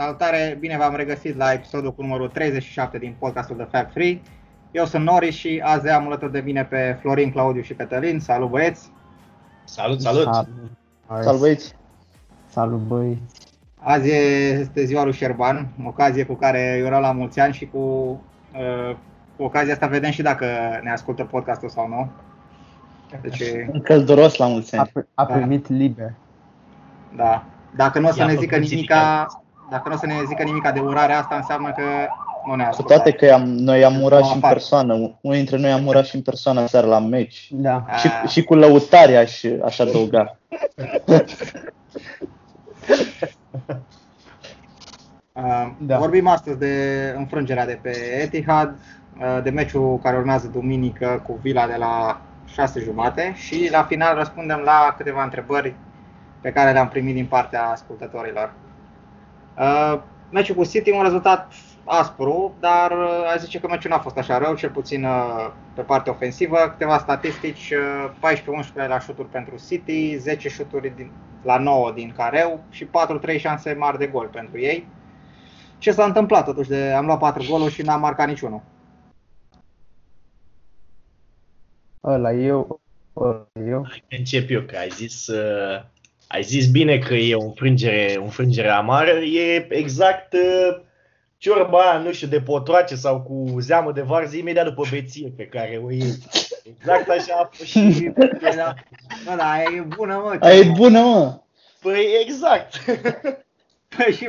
Salutare, bine v-am regăsit la episodul cu numărul 37 din podcastul de Fab Free. Eu sunt Nori și azi am alături de mine pe Florin, Claudiu și Cătălin. Salut băieți! Salut, salut! Salut băieți! Salut băieți! Azi este ziua lui Șerban, ocazie cu care îi la mulți ani și cu, uh, cu ocazia asta vedem și dacă ne ascultă podcastul sau nu. Deci, călduros la mulți ani. A, a primit da. liber. Da. Dacă nu o să ne zică nimica, dacă nu o să ne zică nimica de urare asta, înseamnă că nu ne Cu toate că am, noi am urat și în persoană, unul dintre noi am urat și în persoană seara la meci. Da. Și, și cu lăutare aș, aș adăuga. Uh, da. Vorbim astăzi de înfrângerea de pe Etihad, uh, de meciul care urmează duminică cu Vila de la 6 jumate și la final răspundem la câteva întrebări pe care le-am primit din partea ascultătorilor. Uh, meciul cu City, un rezultat aspru, dar uh, aș zice că meciul n-a fost așa rău, cel puțin uh, pe partea ofensivă. Câteva statistici, 14-11 la șuturi pentru City, 10 șuturi din, la 9 din careu și 4-3 șanse mari de gol pentru ei. Ce s-a întâmplat totuși? De, am luat 4 goluri și n-am marcat niciunul. Ăla eu, ăla eu. Încep eu, că ai zis uh, ai zis bine că e o înfrângere, o înfrângere amară, e exact uh, ciorba aia, nu știu, de potroace sau cu zeamă de varză imediat după beție pe care o iei. Exact așa a fost și... Da, da, da, aia e bună, mă. Aia e bună, mă. Păi exact. Păi și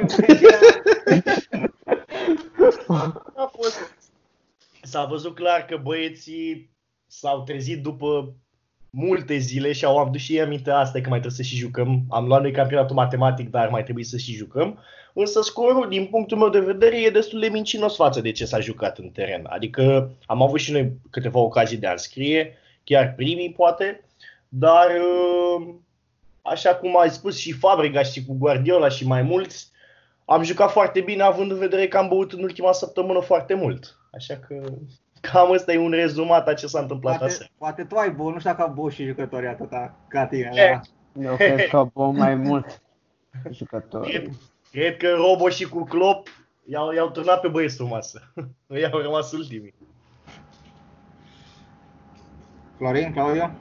a fost. S-a văzut clar că băieții s-au trezit după multe zile și au adus și ei aminte asta că mai trebuie să și jucăm. Am luat noi campionatul matematic, dar mai trebuie să și jucăm. Însă scorul, din punctul meu de vedere, e destul de mincinos față de ce s-a jucat în teren. Adică am avut și noi câteva ocazii de a înscrie, chiar primii poate, dar uh, așa cum ai spus și Fabregas și cu Guardiola și mai mulți, am jucat foarte bine având în vedere că am băut în ultima săptămână foarte mult. Așa că Cam ăsta e un rezumat a ce s-a întâmplat poate, asta. Poate tu ai băut, nu știu dacă au băut și jucătorii atâta ca tine. Da. Eu cred că au mai mult jucători. Cred, cred că Robo și cu Klopp i-au, i-au turnat pe băieți sub masă. i-au rămas ultimii. Florin, Claudiu?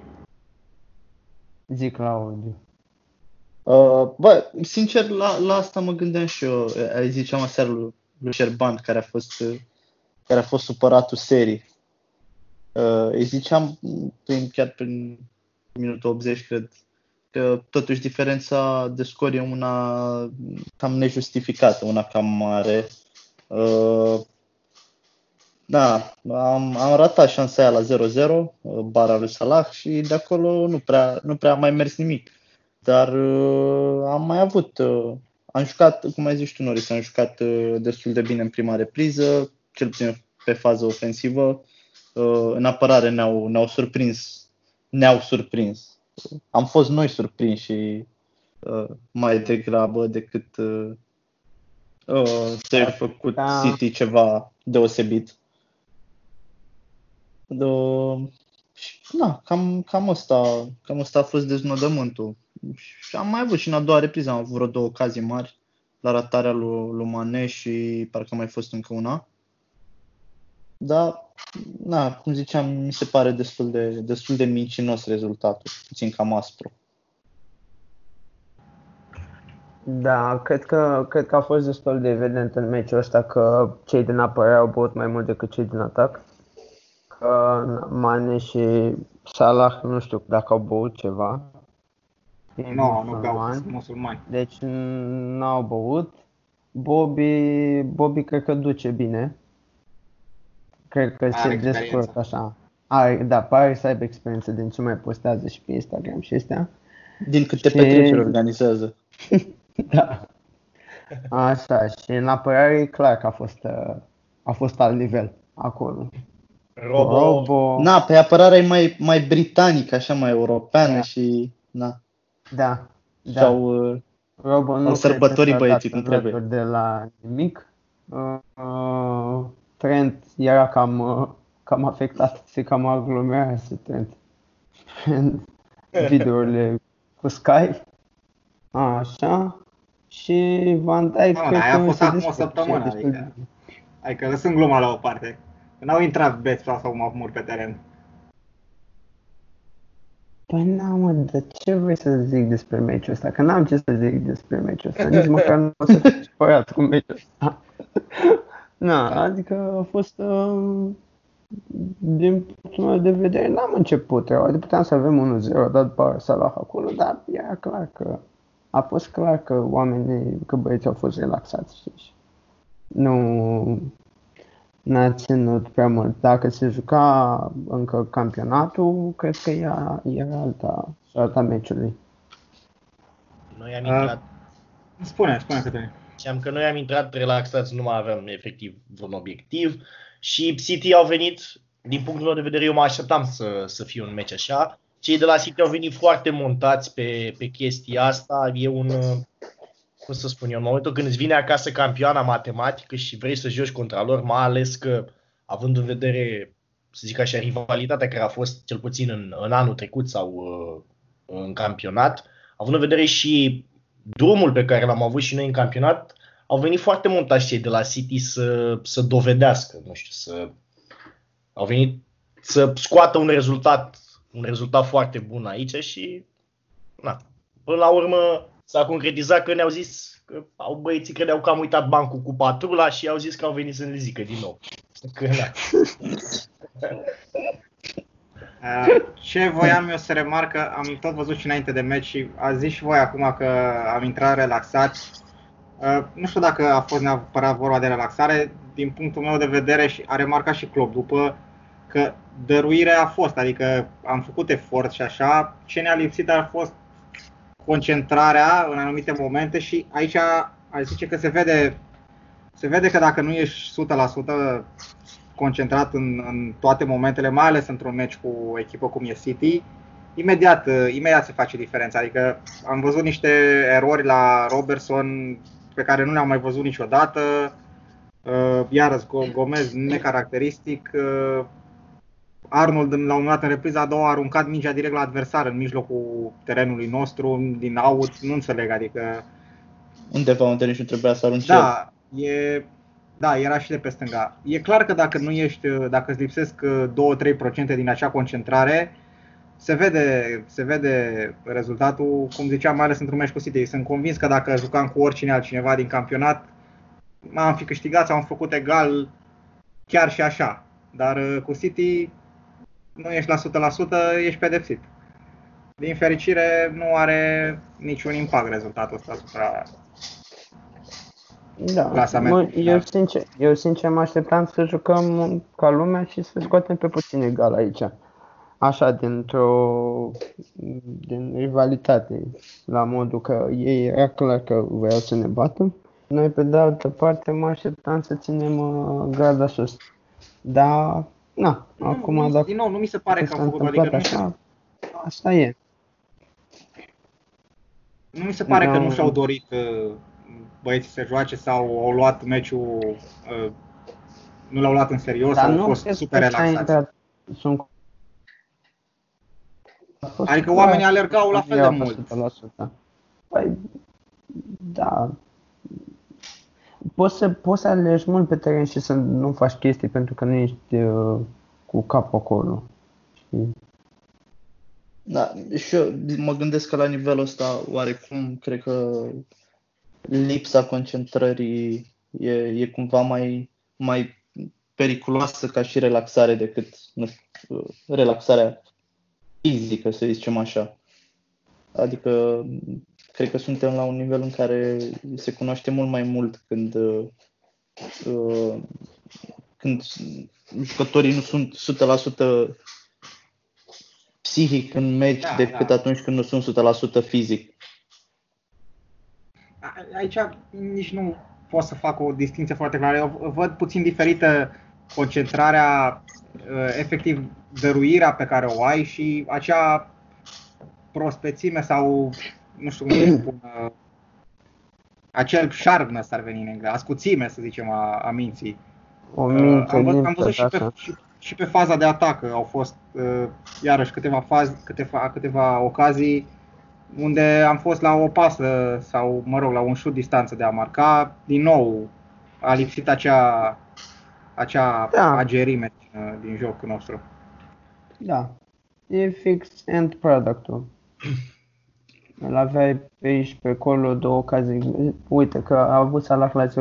Zic Claudiu. Uh, bă, sincer, la, la asta mă gândeam și eu. Ziceam aseară lui, lui Șerban, care a fost uh, care a fost supăratul serii. Uh, îi ziceam prin, chiar prin minutul 80, cred, că totuși diferența de scor e una cam nejustificată, una cam mare. Uh, da, am, am ratat șansa aia la 0-0, uh, bara lui Salah și de acolo nu prea, nu prea a mai mers nimic. Dar uh, am mai avut, uh, am jucat, cum ai zis tu, Noris, am jucat uh, destul de bine în prima repriză, cel puțin pe fază ofensivă. Uh, în apărare ne-au, ne-au surprins. Ne-au surprins. Am fost noi surprinși și uh, mai degrabă decât uh, să fi făcut da. City ceva deosebit. De, na, cam, cam, asta, cam asta a fost deznodământul. Și am mai avut și în a doua repriză, am avut vreo două ocazii mari la ratarea lui, lui Mane și parcă a mai fost încă una. Dar, na, cum ziceam, mi se pare destul de, destul de mincinos rezultatul, puțin cam aspru. Da, cred că, cred că a fost destul de evident în meciul ăsta că cei din apărare au băut mai mult decât cei din atac. Că Mane și Salah, nu știu dacă au băut ceva. Nu, no, nu beau, musulmani. Deci nu au băut. Bobby, Bobby cred că duce bine. Cred că se descurcă așa. Are, da, pare să aibă experiență din ce mai postează și pe Instagram și astea. Din câte și... petreceri organizează. da. Așa, și în apărare e clar că a fost, uh, a fost alt nivel acolo. Robo. Robo. Na, pe apărare e mai, mai britanică, așa, mai europeană da. și... Na. Da. da. Sau, uh, Robo nu sărbătorii băieții cum trebuie. De la nimic. Uh, uh, Trent era cam, uh, cam afectat, se cam aglomerase Trent în videourile cu Sky. Așa. și Van Dijk... Da, aia a fost acum o săptămână, adică, adică lăsând gluma la o parte. N-au intrat beți sau mă pe teren. Păi n mă, de ce vrei să zic despre meciul ăsta? Că n-am ce să zic despre meciul ăsta. Nici măcar nu o să fiu supărat cu meciul ăsta. Na, adică a fost... Uh, din punctul meu de vedere, n-am început rău. Adică puteam să avem 1-0, dat după Salah acolo, dar era clar că... A fost clar că oamenii, că băieții au fost relaxați, știi? Nu, n-a ținut prea mult. Dacă se juca încă campionatul, cred că era, era alta, alta meciului. Noi am intrat... Uh, spune, spune că am că noi am intrat relaxați, nu mai aveam efectiv un obiectiv și City au venit, din punctul meu de vedere, eu mă așteptam să, să fie un meci așa. Cei de la City au venit foarte montați pe, pe chestia asta. E un, cum să spun eu, în momentul când îți vine acasă campioana matematică și vrei să joci contra lor, mai ales că, având în vedere, să zic așa, rivalitatea care a fost cel puțin în, în anul trecut sau uh, în campionat, având în vedere și drumul pe care l-am avut și noi în campionat, au venit foarte montași cei de la City să, să dovedească, nu știu, să au venit să scoată un rezultat, un rezultat foarte bun aici și na, până la urmă s-a concretizat că ne-au zis că au băieții credeau că am uitat bancul cu patrula și au zis că au venit să ne zică din nou. Că, na. Ce voiam eu să remarc, că am tot văzut și înainte de meci și a zis și voi acum că am intrat relaxat. Nu știu dacă a fost neapărat vorba de relaxare, din punctul meu de vedere și a remarcat și Klopp după că dăruirea a fost, adică am făcut efort și așa, ce ne-a lipsit a fost concentrarea în anumite momente și aici aș zice că se vede, se vede că dacă nu ești 100% concentrat în, în toate momentele, mai ales într-un meci cu o echipă cum e City, imediat, imediat se face diferența. Adică am văzut niște erori la Robertson pe care nu le-am mai văzut niciodată. Uh, iarăși Gomez necaracteristic, uh, Arnold la un moment dat în repriza a doua a aruncat mingea direct la adversar în mijlocul terenului nostru, din out, nu înțeleg, adică... Undeva unde nici nu trebuia să arunce Da, e, da, era și de pe stânga. E clar că dacă nu ești, dacă îți lipsesc 2-3% din acea concentrare, se vede, se vede rezultatul, cum ziceam, mai ales într-un meci cu City. Sunt convins că dacă jucam cu oricine altcineva din campionat, am fi câștigat sau am făcut egal chiar și așa. Dar cu City nu ești la 100%, ești pedepsit. Din fericire, nu are niciun impact rezultatul ăsta asupra da, mă, eu, sincer, eu sincer mă așteptam să jucăm ca lumea și să scoatem pe puțin egal aici. Așa, dintr-o din rivalitate, la modul că ei era clar că vreau să ne bată. Noi, pe de altă parte, mă așteptam să ținem uh, grada sus. Dar Na, nu, acum nu, dacă din nou, nu mi se pare că am făcut, adică așa, asta e. Nu mi se pare da. că nu și-au dorit uh, băieții să joace sau au luat meciul, uh, nu l-au luat în serios Dar sau au fost super relaxați. Sunt Adică oamenii alergau la fel de mult. Păi, da. Poți să, poți să alergi mult pe teren și să nu faci chestii pentru că nu ești uh, cu capul acolo. Știi? Da, și eu mă gândesc că la nivelul ăsta, oarecum, cred că lipsa concentrării e, e cumva mai, mai periculoasă ca și relaxare decât nu știu, relaxarea fizică, să zicem așa. Adică cred că suntem la un nivel în care se cunoaște mult mai mult când uh, când jucătorii nu sunt 100% psihic în meci da, decât da. atunci când nu sunt 100% fizic. Aici nici nu pot să fac o distinție foarte clară. Eu văd puțin diferită concentrarea, uh, efectiv dăruirea pe care o ai și acea prospețime sau nu știu cum să spun, uh, acel sharpness ar veni în engleză, ascuțime să zicem a, a minții. O minte, am, văzut, am văzut și pe, și, și pe faza de atac au fost uh, iarăși câteva, faze, câteva, câteva ocazii unde am fost la o pasă sau, mă rog, la un șut distanță de a marca, din nou a lipsit acea, acea da. agerime din, din jocul nostru. Da, e fix end product-ul. Îl aveai pe aici, pe acolo, două ocazii. Uite că a avut Salah la 0-0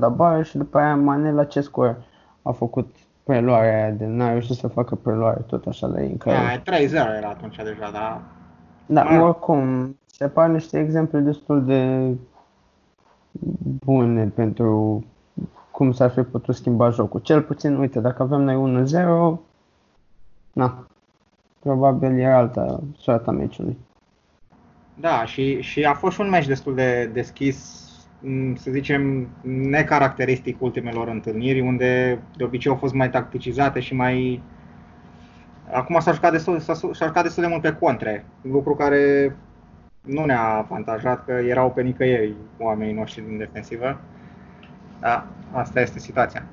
la bară și după aia Mane la ce scor a făcut preluarea aia de n-a reușit să facă preluare tot așa de incredibil. Da, 3-0 era atunci deja, da. Da, Ma... oricum, se par niște exemple destul de bune pentru cum s-ar fi putut schimba jocul. Cel puțin, uite, dacă avem noi 1-0, na, probabil era alta soarta meciului. Da, și, și a fost și un meci destul de deschis, să zicem, necaracteristic ultimelor întâlniri, unde de obicei au fost mai tacticizate și mai... Acum s-a jucat destul, s-a, s-a jucat destul de mult pe contre, lucru care nu ne-a avantajat, că erau pe nicăieri oamenii noștri din defensivă. Da, asta este situația.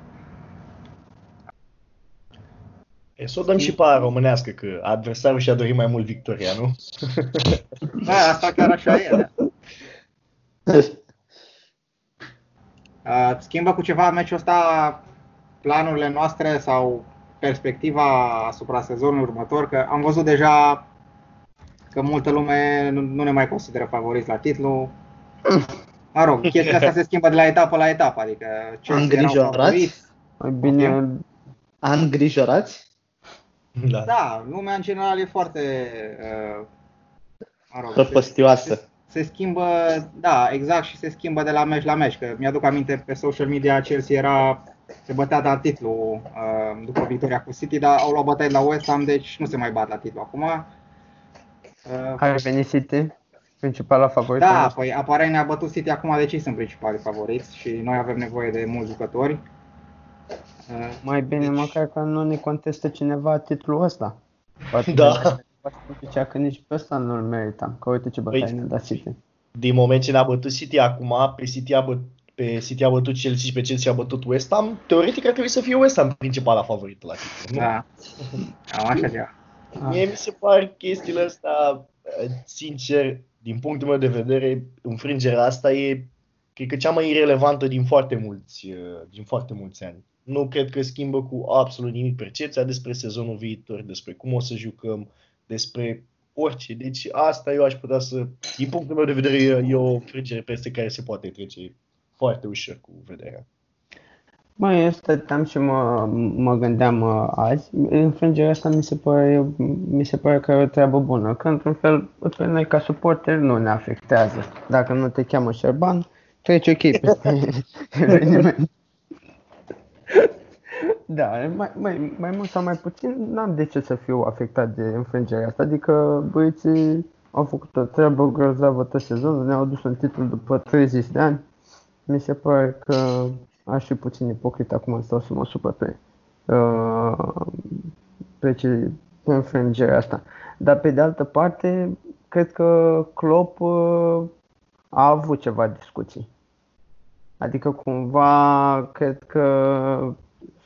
E să o dăm și pe aia românească, că adversarul și-a dorit mai mult victoria, nu? Da, asta chiar așa e. Da. Schimbă cu ceva meciul ăsta planurile noastre sau perspectiva asupra sezonului următor, că am văzut deja că multă lume nu ne mai consideră favoriți la titlu. Mă rog, chestia asta se schimbă de la etapă la etapă, adică ce Îngrijorați? Mai bine, îngrijorați? Da. da, lumea în general e foarte uh, mă rog, Prăpăstioasă. Se, se schimbă, da, exact, și se schimbă de la meci la meci. Că mi-aduc aminte pe social media Chelsea era se bătea la titlu uh, după victoria cu City, dar au luat bătaie la West Ham, deci nu se mai bat la titlu acum. Uh, Care venit City? Principala favorit? Da, păi apare ne-a bătut City acum, deci sunt principalii favoriți și noi avem nevoie de mulți jucători. Mai bine deci... măcar că nu ne contestă cineva titlul ăsta. Poate da. Zicea că nici pe ăsta nu-l meritam, că uite ce bătaie păi, ne da City. Din moment ce ne-a bătut City acum, pe City a, băt, pe City a bătut Chelsea și pe Chelsea a bătut West Ham, teoretic ar trebui să fie West Ham principala favorită la titlu. Da, am așa ceva. Mie mi se par chestiile astea, sincer, din punctul meu de vedere, înfrângerea asta e, cred că cea mai irelevantă din foarte mulți, din foarte mulți ani nu cred că schimbă cu absolut nimic percepția despre sezonul viitor, despre cum o să jucăm, despre orice. Deci asta eu aș putea să, din punctul meu de vedere, e o frigere peste care se poate trece foarte ușor cu vederea. Mai eu stăteam și mă, mă gândeam uh, azi, înfrângerea asta mi se, pare, mi se pare că e o treabă bună, că într-un fel pe noi ca suporteri nu ne afectează. Dacă nu te cheamă Șerban, treci ok pe eveniment. Da, mai, mai, mai mult sau mai puțin, n-am de ce să fiu afectat de înfrângerea asta. Adică băieții au făcut o treabă grozavă tot sezonul, ne-au adus un titlu după 30 de ani. Mi se pare că aș fi puțin ipocrit acum stau să mă supăr pe, uh, pe, ce, pe înfrângerea asta. Dar pe de altă parte, cred că Klopp uh, a avut ceva discuții. Adică cumva cred că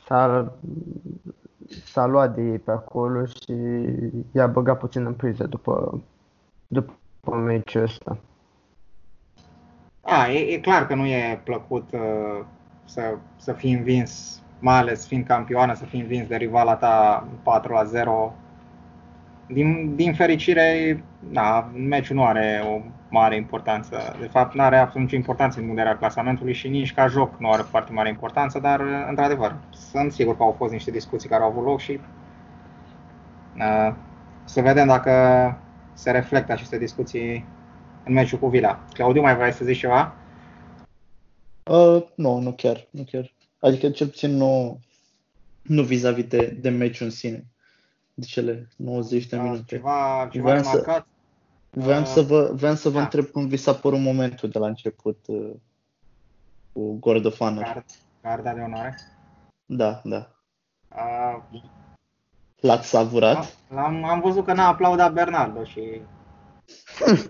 s-a, s-a luat de ei pe acolo și i-a băgat puțin în priză după, după meciul ăsta. A, e, e clar că nu e plăcut uh, să, să fii învins, mai ales fiind campioană, să fii învins de rivala ta 4 la 0 din, din fericire, da, meciul nu are o mare importanță. De fapt, nu are absolut nicio importanță în vederea clasamentului și nici ca joc nu are foarte mare importanță, dar, într-adevăr, sunt sigur că au fost niște discuții care au avut loc și uh, să vedem dacă se reflectă aceste discuții în meciul cu Vila. Claudiu, mai vrei să zici ceva? Uh, nu, nu chiar, nu chiar. Adică cel puțin nu, nu vis-a-vis de, de meciul în sine de cele 90 de da, minute. Ceva, ceva voiam marcat. Să, voiam, uh, să vă, voiam să vă da. întreb cum vi s-a părut momentul de la început uh, cu Gordofană. Gard, garda de onoare? Da, da. Uh, L-ați savurat? L-am, am văzut că n-a aplaudat Bernardo și...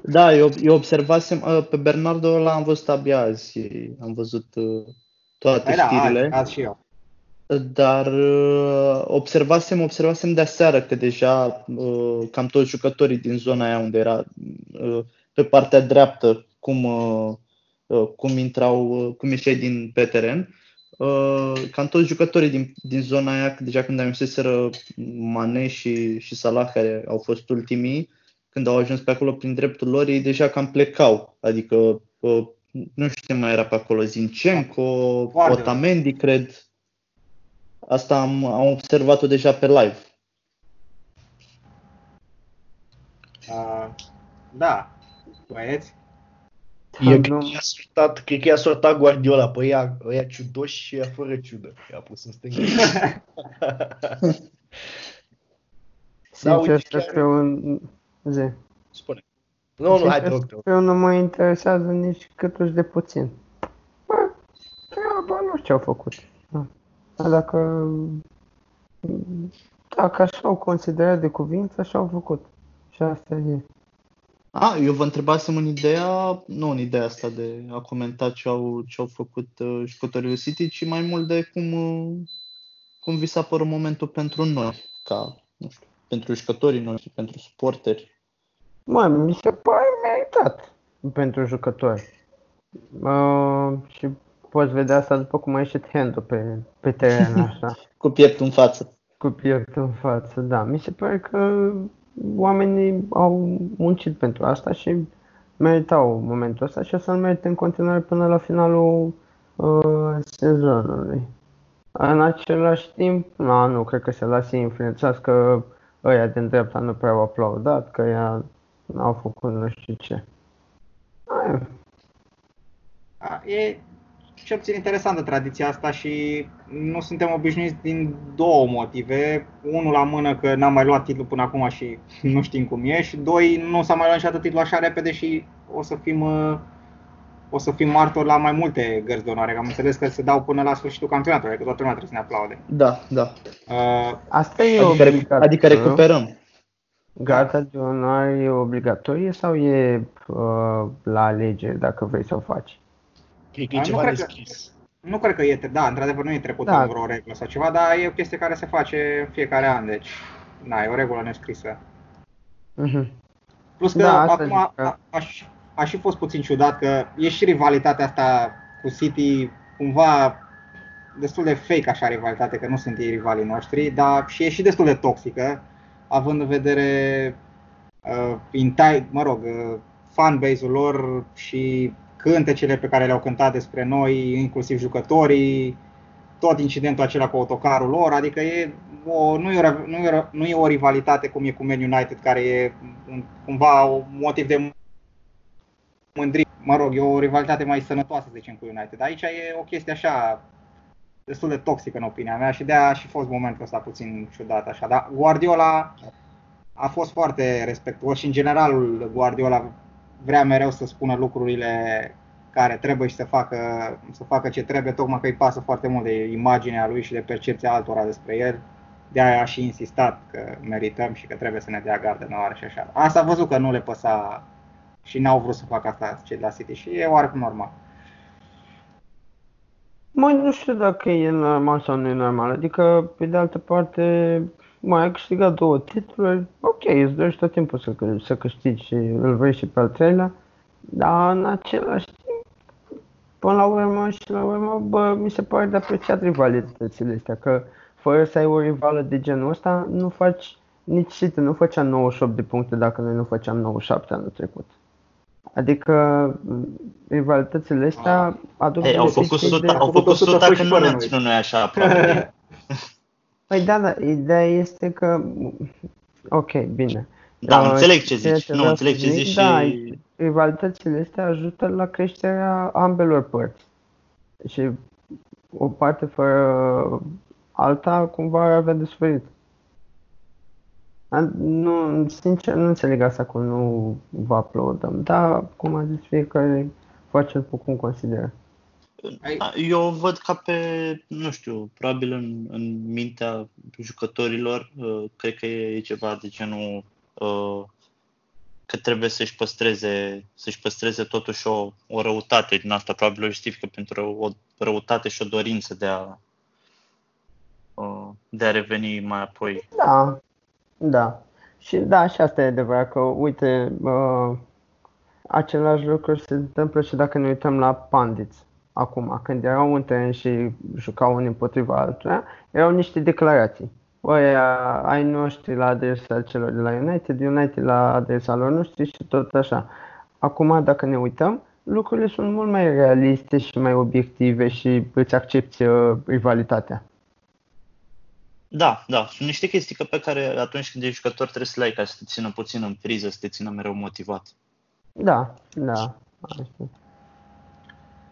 da, eu, eu observasem, uh, pe Bernardo l-am văzut abia azi. Am văzut uh, toate păi știrile. Da, azi, azi și eu dar uh, observasem, observasem de aseară că deja uh, cam toți jucătorii din zona aia unde era uh, pe partea dreaptă cum, uh, uh, cum intrau, uh, cum ieșeai din pe teren. Cam toți jucătorii din, din zona aia, deja când ajunseseră Mane și, și Salah, care au fost ultimii, când au ajuns pe acolo prin dreptul lor, ei deja cam plecau. Adică, nu știu mai era pe acolo, Zinchenko, Otamendi, cred. Asta am, am observat-o deja pe live. Uh, da, băieți. E, cred, că i-a sortat, cred că i-a sortat Guardiola pe ea, ea ciudoși și ea fără ciudă. I-a pus în stânga. Sincer să fiu un... Zi. Spune. Nu, nu, hai te rog, Eu nu mă interesează nici câtuși de puțin. Bă, treaba nu știu ce au făcut. Da. Dacă, dacă așa au considerat de cuvință, așa au făcut. Și asta e. A, eu vă întrebasem în ideea, nu în ideea asta de a comenta ce au, ce au făcut uh, jucătorii City, ci mai mult de cum, uh, cum vi s-a părut momentul pentru noi, ca, nu știu, pentru jucătorii noștri, pentru suporteri. Mă, mi se pare meritat pentru jucători. Uh, și poți vedea asta după cum a ieșit handul pe, pe teren, așa. Cu pieptul în față. Cu pieptul în față, da. Mi se pare că oamenii au muncit pentru asta și meritau momentul ăsta și o să-l merite în continuare până la finalul uh, sezonului. În același timp, na, nu cred că se lasă influențați că ăia din dreapta nu prea au aplaudat, că ea n-au făcut nu știu ce. Ai. E cel puțin interesantă tradiția asta și nu suntem obișnuiți din două motive. Unul la mână că n-am mai luat titlul până acum și nu știm cum e și doi, nu s-a mai luat niciodată titlul așa repede și o să fim o să fim martori la mai multe gărzi de onoare. Am înțeles că se dau până la sfârșitul campionatului, că toată lumea trebuie să ne aplaude. Da, da. Uh, Asta e adică, obligatoriu. adică recuperăm. Garda de onoare e obligatorie sau e uh, la alegere dacă vrei să o faci? Cred că e ceva nescris. Nu cred că e, da, într-adevăr nu e trecut da. în vreo regulă sau ceva, dar e o chestie care se face în fiecare an, deci, na, e o regulă nescrisă. Uh-huh. Plus că da, acum a, a, aș, aș fi fost puțin ciudat că e și rivalitatea asta cu City cumva destul de fake așa rivalitate, că nu sunt ei rivalii noștri, dar și e și destul de toxică, având în vedere uh, intai, mă rog, uh, fanbase-ul lor și cântecele pe care le-au cântat despre noi, inclusiv jucătorii, tot incidentul acela cu autocarul lor, adică e o, nu, e o, nu, e, nu e o rivalitate cum e cu Man United, care e un, cumva un motiv de mândrie. Mă rog, e o rivalitate mai sănătoasă, să zicem, cu United. Aici e o chestie așa destul de toxică în opinia mea și de aia a și fost momentul ăsta puțin ciudat așa. Dar Guardiola a fost foarte respectuos și în general Guardiola vrea mereu să spună lucrurile care trebuie și să facă, să facă ce trebuie, tocmai că îi pasă foarte mult de imaginea lui și de percepția altora despre el. De aia a și insistat că merităm și că trebuie să ne dea gardă nouă și așa. Asta a văzut că nu le păsa și n-au vrut să facă asta cei de la City și e oarecum normal. Mai nu știu dacă e normal sau nu e normal. Adică, pe de altă parte, mai ai câștigat două titluri, ok, îți dorești tot timpul să, să câștigi și îl vrei și pe al treilea, dar în același timp, până la urmă și la urmă, bă, mi se pare de apreciat rivalitățile astea, că fără să ai o rivală de genul ăsta, nu faci nici City nu făcea 98 de puncte dacă noi nu făceam 97 anul trecut. Adică rivalitățile astea aduc Ei, au făcut 100, de... au făcut 100 când nu ne ținut noi așa aproape. Păi da, da, ideea este că... Ok, bine. Da, uh, înțeleg ce zici, nu, înțeleg ce zici da, și... rivalitățile astea ajută la creșterea ambelor părți. Și o parte fără alta cumva ar avea de suferit. Nu, sincer, nu înțeleg asta cum nu vă aplaudăm, dar, cum a zis fiecare, face după cum consideră. Eu văd ca pe, nu știu, probabil în, în mintea jucătorilor, uh, cred că e, ceva de genul uh, că trebuie să-și păstreze, să-și păstreze totuși o, o răutate din asta, probabil o justifică pentru o răutate și o dorință de a, uh, de a reveni mai apoi. Da, da. Și da, și asta e adevărat că, uite, uh, același lucru se întâmplă și dacă ne uităm la pandiți. Acum, când erau în teren și jucau unii împotriva altuia, erau niște declarații. Băi, ai noștri la adresa celor de la United, United la adresa lor noștri și tot așa. Acum, dacă ne uităm, lucrurile sunt mult mai realiste și mai obiective și îți accepti uh, rivalitatea. Da, da, sunt niște chestii pe care atunci când ești jucător trebuie să le ai ca să te țină puțin în priză, să te țină mereu motivat. Da, da.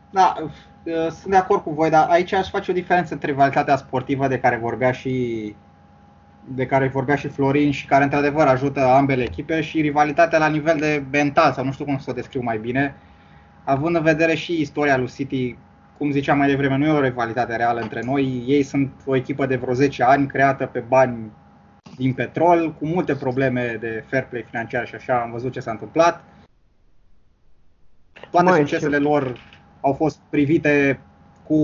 Da, sunt de acord cu voi, dar aici aș face o diferență între rivalitatea sportivă de care vorbea și de care vorbea și Florin și care într-adevăr ajută ambele echipe și rivalitatea la nivel de mental sau nu știu cum să o descriu mai bine, având în vedere și istoria lui City, cum ziceam mai devreme, nu e o rivalitate reală între noi, ei sunt o echipă de vreo 10 ani creată pe bani din petrol, cu multe probleme de fair play financiar și așa, am văzut ce s-a întâmplat. Toate Mai succesele știu. lor au fost privite cu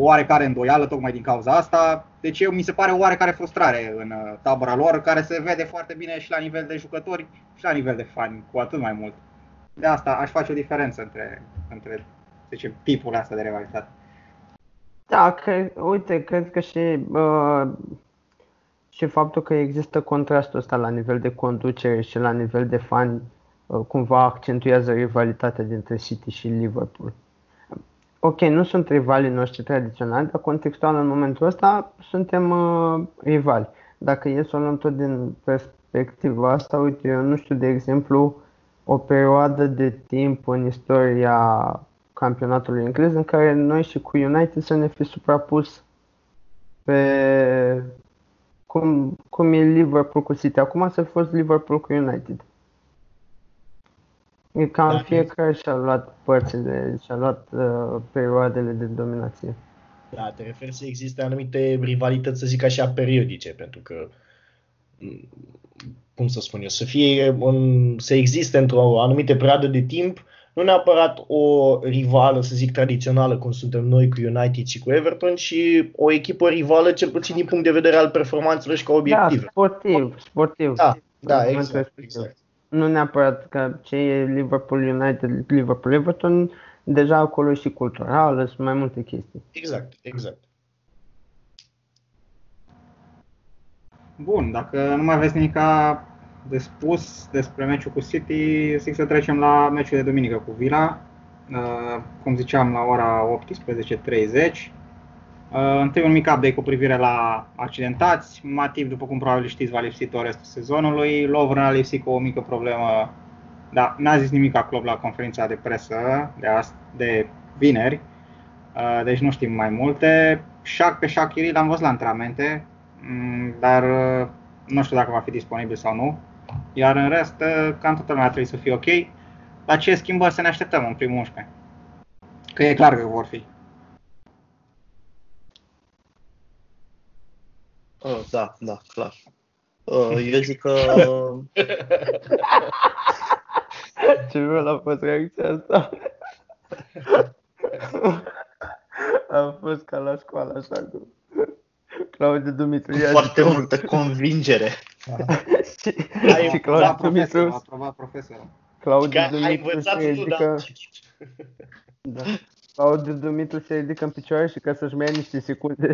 oarecare îndoială tocmai din cauza asta. Deci eu mi se pare o oarecare frustrare în uh, tabăra lor, care se vede foarte bine și la nivel de jucători și la nivel de fani, cu atât mai mult. De asta aș face o diferență între, între zicem, tipul ăsta de rivalitate. Da, cred, uite, cred că și, uh, și faptul că există contrastul ăsta la nivel de conducere și la nivel de fani uh, cumva accentuează rivalitatea dintre City și Liverpool ok, nu sunt rivalii noștri tradiționali, dar contextual în momentul ăsta suntem uh, rivali. Dacă e să o luăm tot din perspectiva asta, uite, eu nu știu, de exemplu, o perioadă de timp în istoria campionatului englez în care noi și cu United să ne fi suprapus pe cum, cum e Liverpool cu City. Acum să fi fost Liverpool cu United. E cam da, fiecare și-a luat părțile, și-a luat uh, perioadele de dominație. Da, te referi să existe anumite rivalități, să zic așa, periodice, pentru că mm, cum să spun eu, să fie un, să existe într-o anumită perioadă de timp, nu neapărat o rivală, să zic, tradițională, cum suntem noi cu United și cu Everton, și o echipă rivală, cel puțin din punct de vedere al performanțelor și ca obiectiv. Da, sportiv, sportiv. Da, da, exact, exact nu neapărat că ce e Liverpool United, Liverpool Everton, deja acolo și cultural, sunt mai multe chestii. Exact, exact. Bun, dacă nu mai aveți nimic de spus despre meciul cu City, zic să trecem la meciul de duminică cu Villa. Uh, cum ziceam, la ora 18.30. Uh, întâi un mic update cu privire la accidentați. Matip, după cum probabil știți, va lipsi tot restul sezonului. Lovren a lipsit cu o mică problemă, dar n-a zis nimic acolo la conferința de presă de, ast- de vineri, uh, deci nu știm mai multe. Shaq pe Shaqiri l-am văzut la antrenamente, mm, dar uh, nu știu dacă va fi disponibil sau nu. Iar în rest, cam toată lumea trebuie să fie ok. La ce schimbări să ne așteptăm în primul 11? Că e clar că vor fi. Oh, da, da, clar. Uh, eu zic că... Ce vreau a fost reacția asta? a fost ca la școală, așa cu Claudiu Dumitru. Cu foarte multă convingere. și, ai și Claudiu Dumitru... A aprobat profesorul. Claudiu Dumitru se ridică... Da. Claudiu Dumitru se ridică în picioare și ca să-și mai niște secunde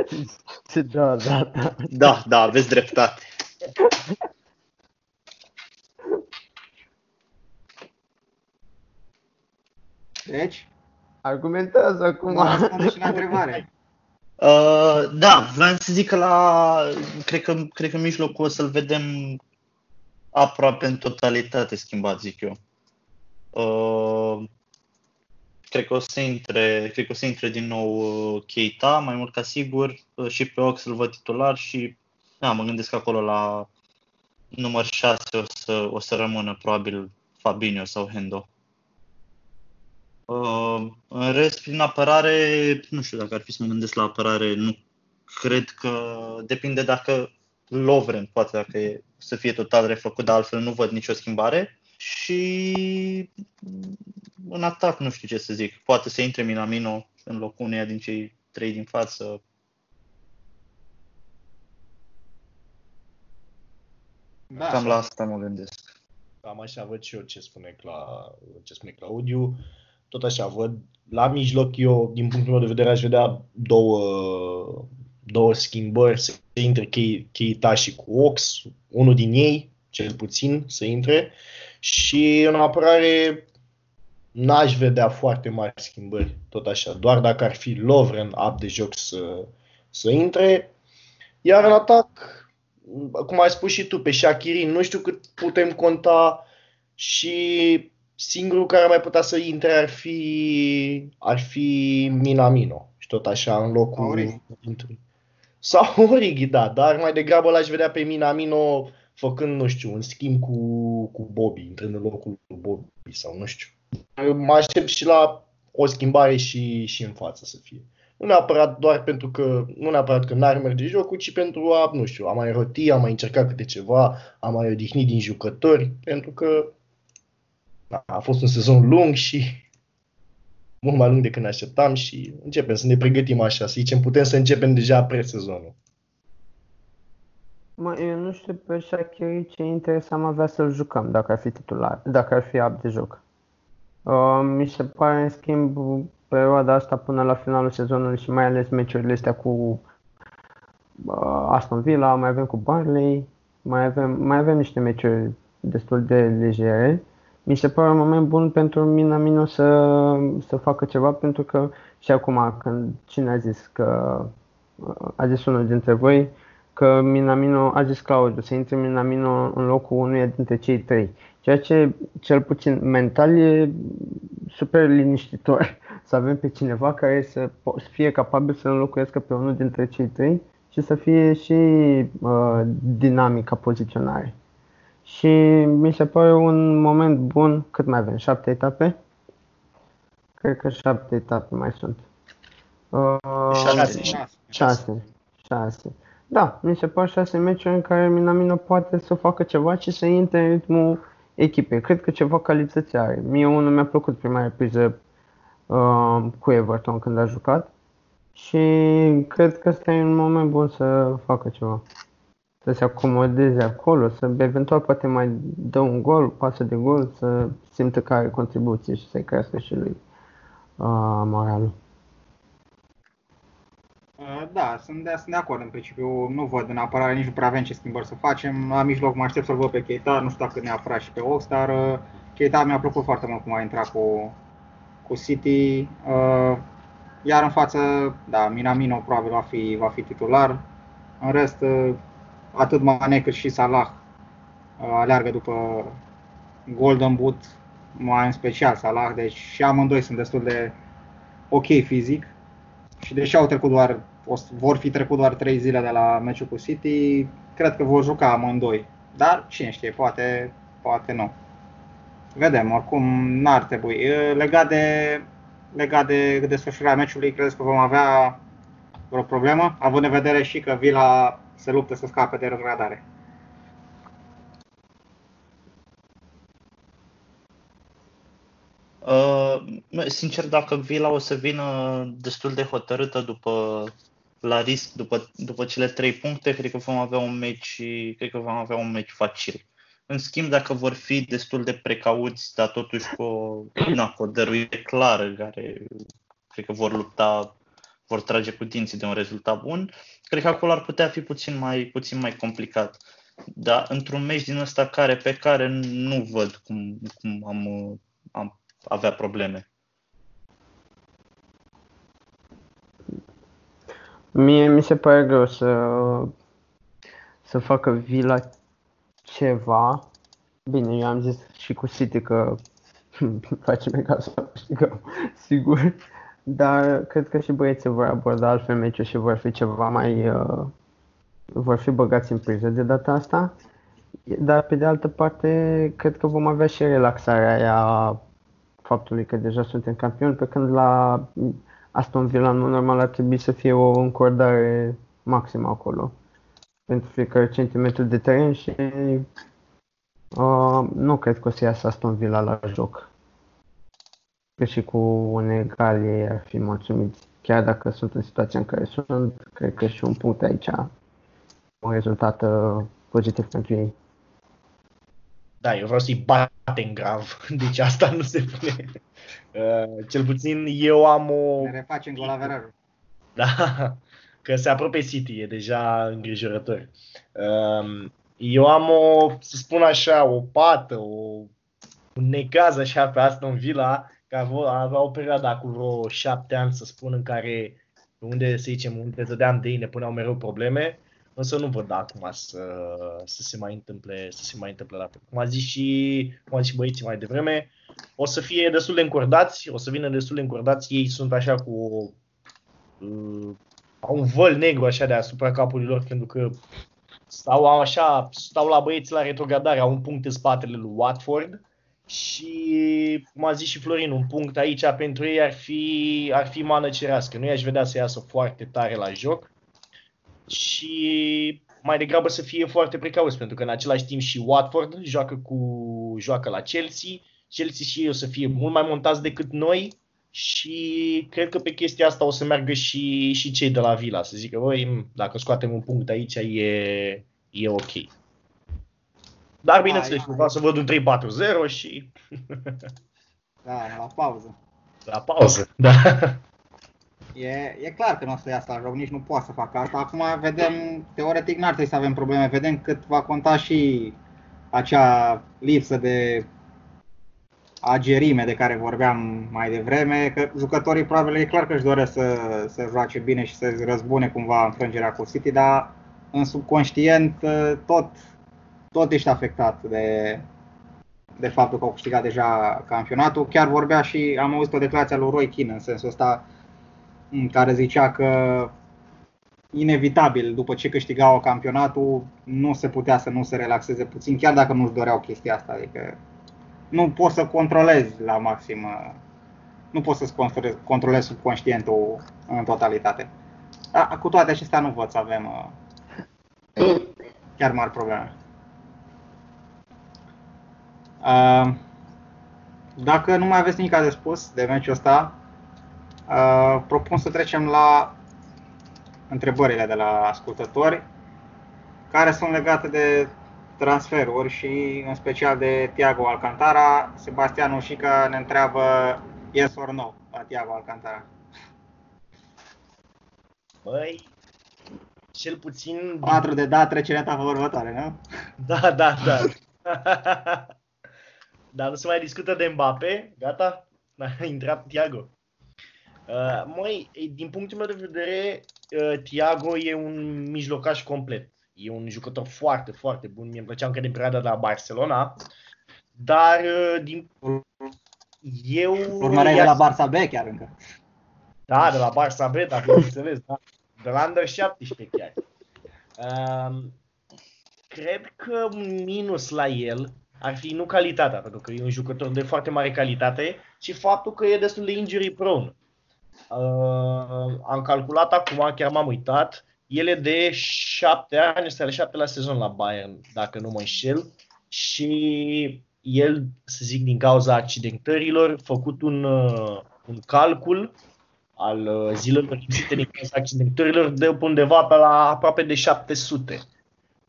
da, da, da. Da, da, aveți dreptate. Deci? Argumentează acum. Mă și la întrebare. Uh, da, vreau să zic că la, cred că, cred că în mijlocul o să-l vedem aproape în totalitate schimbat, zic eu. Uh, cred că o să intre, cred că o să intre din nou uh, Keita, mai mult ca sigur, uh, și pe Ox îl văd titular și da, mă gândesc acolo la număr 6 o să, o să rămână probabil Fabinho sau Hendo. Uh, în rest, prin apărare, nu știu dacă ar fi să mă gândesc la apărare, nu cred că depinde dacă Lovren poate dacă e, să fie total refăcut, dar altfel nu văd nicio schimbare. Și în atac nu știu ce să zic. Poate să intre Minamino în locul uneia din cei trei din față. Da. Cam la asta mă gândesc. Cam așa văd și eu ce spune, Cla, ce spune Claudiu. Tot așa văd. La mijloc eu, din punctul meu de vedere, aș vedea două, două schimbări, să intre Keita și cu Ox, unul din ei, cel puțin, să intre. Și în apărare n-aș vedea foarte mari schimbări, tot așa, doar dacă ar fi Lovren up de joc să, să intre. Iar în atac, cum ai spus și tu, pe Shakiri, nu știu cât putem conta și singurul care mai putea să intre ar fi, ar fi Minamino. Și tot așa, în locul... Origi. Sau Origi, da, dar mai degrabă l-aș vedea pe Minamino făcând, nu știu, un schimb cu, cu Bobby, intrând în locul lui Bobby sau nu știu. Mă aștept și la o schimbare și, și în față să fie. Nu neapărat doar pentru că, nu neapărat că n-ar merge jocul, ci pentru a, nu știu, a mai roti, a mai încerca câte ceva, a mai odihnit din jucători, pentru că da, a fost un sezon lung și mult mai lung decât ne așteptam și începem să ne pregătim așa, să zicem, putem să începem deja pre-sezonul. Mă, eu nu știu pe Shakiri ce interes am avea să-l jucăm dacă ar fi titular, dacă ar fi up de joc. Uh, mi se pare, în schimb, perioada asta până la finalul sezonului și mai ales meciurile astea cu uh, Aston Villa, mai avem cu Barley, mai avem, mai avem niște meciuri destul de legere. Mi se pare un moment bun pentru Minamino să, să facă ceva pentru că și acum când cine a zis că a zis unul dintre voi că Minamino, a zis Claudiu, să intre Minamino în locul unuia dintre cei trei. Ceea ce, cel puțin mental, e super liniștitor să avem pe cineva care să fie capabil să înlocuiască pe unul dintre cei trei și să fie și uh, dinamica poziționare. Și mi se pare un moment bun, cât mai avem, șapte etape? Cred că șapte etape mai sunt. Uh, șase. Șase. Șase. Da, mi se pare șase meciuri în care Minamino poate să facă ceva și să intre în ritmul echipei. Cred că ceva calități are. Mie unul mi-a plăcut prima repriză uh, cu Everton când a jucat și cred că ăsta e un moment bun să facă ceva. Să se acomodeze acolo, să eventual poate mai dă un gol, pasă de gol, să simtă că are contribuție și să-i crească și lui uh, moralul. Uh, da, sunt de, sunt de acord în principiu. Nu văd în apărare, nici nu prea avem ce schimbări să facem. La mijloc mă aștept să-l văd pe Keita, nu știu dacă neapărat și pe Ox, dar uh, Keita mi-a plăcut foarte mult cum a intrat cu, cu City. Uh, iar în față, da, Minamino probabil va fi, va fi titular. În rest, atât Mane cât și Salah aleargă după Golden Boot, mai în special Salah, deci și amândoi sunt destul de ok fizic. Și deși au trecut doar vor fi trecut doar 3 zile de la meciul cu City, cred că vor juca amândoi. Dar cine știe, poate, poate nu. Vedem, oricum n-ar trebui. Legat de, legat de desfășurarea meciului, crezi că vom avea vreo problemă, având în vedere și că Vila se luptă să scape de răzgradare? Uh, sincer, dacă Vila o să vină destul de hotărâtă după la risc după, după cele trei puncte, cred că vom avea un meci, cred că vom avea un meci facil. În schimb, dacă vor fi destul de precauți, dar totuși cu o, na, cu o dăruire clară, care cred că vor lupta, vor trage cu dinții de un rezultat bun, cred că acolo ar putea fi puțin mai, puțin mai complicat. Dar într-un meci din ăsta care pe care nu văd cum, cum am, am avea probleme. Mie mi se pare greu să, să facă Vila ceva. Bine, eu am zis și cu City că facem ca să câștigăm, sigur. Dar cred că și băieții vor aborda altfel meciul și vor fi ceva mai... Uh, vor fi băgați în priză de data asta. Dar pe de altă parte, cred că vom avea și relaxarea aia faptului că deja suntem campioni, pe când la Aston Villa nu normal ar trebui să fie o încordare maximă acolo pentru fiecare centimetru de teren și uh, nu cred că o să iasă Aston Villa la joc. Că și cu un egal ei ar fi mulțumiți. Chiar dacă sunt în situația în care sunt, cred că și un punct aici un rezultat uh, pozitiv pentru ei. Da, eu vreau să-i batem grav, deci asta nu se pune. Uh, cel puțin eu am o... Ne refacem golaverarul. Da, că se apropie City, e deja îngrijorător. Uh, eu am o, să spun așa, o pată, o, un necaz așa pe Aston Villa, că avea o perioadă acum vreo șapte ani, să spun, în care unde, să zicem, unde dădeam de ei ne puneau mereu probleme, însă nu văd acum să, să se mai întâmple, să se mai întâmple la fel. Cum a zis și, cum a zis și băieții mai devreme, o să fie destul de încordați, o să vină destul de încordați, ei sunt așa cu uh, un văl negru așa deasupra capului lor, pentru că stau așa, stau la băieți la retrogradare, au un punct în spatele lui Watford și, cum a zis și Florin, un punct aici pentru ei ar fi, ar fi mană cerească. Nu i-aș vedea să iasă foarte tare la joc și mai degrabă să fie foarte precauți, pentru că în același timp și Watford joacă, cu, joacă la Chelsea, Chelsea și ei o să fie mult mai montați decât noi și cred că pe chestia asta o să meargă și, și cei de la Villa, să zică, voi, dacă scoatem un punct aici, e, e ok. Dar bineînțeles, vreau să văd un 3-4-0 și... da, la pauză. La pauză, da. E, e clar că nu o să iasă la joc, nici nu poate să facă asta. Acum vedem, teoretic n-ar trebui să avem probleme, vedem cât va conta și acea lipsă de agerime de care vorbeam mai devreme, că jucătorii probabil e clar că își doresc să, să joace bine și să răzbune cumva înfrângerea cu City, dar în subconștient tot, tot ești afectat de, de faptul că au câștigat deja campionatul. Chiar vorbea și am auzit o declarație a lui Roy Keane în sensul ăsta, în care zicea că inevitabil, după ce câștigau campionatul, nu se putea să nu se relaxeze puțin, chiar dacă nu-și doreau chestia asta. Adică nu poți să controlezi la maxim, nu poți să controlezi subconștientul în totalitate. Dar cu toate acestea nu văd să avem uh, chiar mari probleme. Uh, dacă nu mai aveți nimic de spus de meciul ăsta, uh, propun să trecem la întrebările de la ascultători, care sunt legate de transferuri și în special de Tiago Alcantara. Sebastian Ușica ne întreabă yes or no la Tiago Alcantara. Băi, cel puțin... 4 de da, trecerea ta următoare, nu? Da, da, da. Dar nu se mai discută de Mbappe, gata? A intrat Tiago. Uh, măi, din punctul meu de vedere, uh, Tiago e un mijlocaș complet. E un jucător foarte, foarte bun. Mie îmi plăcea încă din perioada de la Barcelona. Dar uh, din... eu... Urmăreai de la Barça B chiar încă. Da, de la Barça B, dacă înțeles, da. De la Under 17 chiar. Um, cred că un minus la el ar fi nu calitatea, pentru că e un jucător de foarte mare calitate, ci faptul că e destul de injury prone. Uh, am calculat acum, chiar m-am uitat, el e de șapte ani, este al șaptelea sezon la Bayern, dacă nu mă înșel, și el, să zic, din cauza accidentărilor, făcut un, uh, un calcul al uh, zilelor lipsite din cauza accidentărilor de undeva pe la aproape de 700.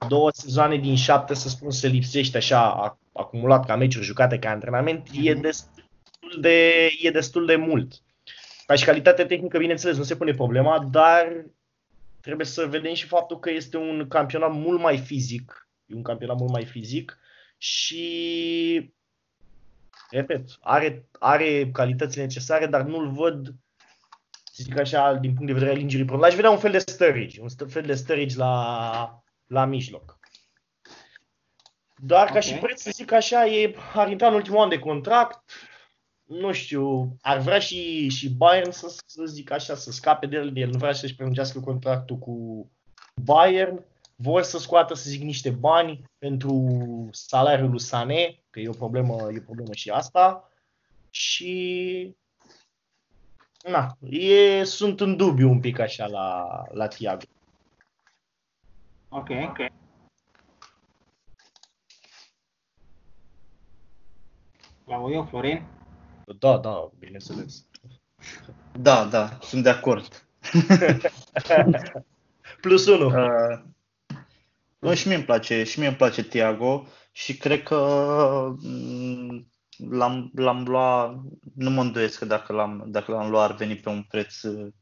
Două sezoane din șapte, să spun, se lipsește așa acumulat ca meciuri jucate ca antrenament, mm-hmm. e, mhm. destul de, e destul de mult. Ca și calitate tehnică, bineînțeles, nu se pune problema, dar trebuie să vedem și faptul că este un campionat mult mai fizic. E un campionat mult mai fizic și, repet, are, are calitățile necesare, dar nu-l văd, să zic așa, din punct de vedere al injury prone. L-aș vedea un fel de Sturridge, un fel de Sturridge la, la mijloc. Dar okay. ca și preț, să zic așa, e, ar intra în ultimul an de contract, nu știu, ar vrea și, și Bayern să, să zic așa, să scape de el, el nu vrea să-și prelungească contractul cu Bayern, vor să scoată, să zic, niște bani pentru salariul lui Sané, că e o problemă, e o problemă și asta, și na, e, sunt în dubiu un pic așa la, la Thiago. Ok, ok. La eu, Florin? Da, da, bineînțeles. Da, da, sunt de acord. Plus 1. Uh, Și mie îmi place, și mie îmi place Thiago și cred că mm, l-am, l-am luat, nu mă îndoiesc că dacă l-am, dacă l-am luat ar veni pe un preț uh,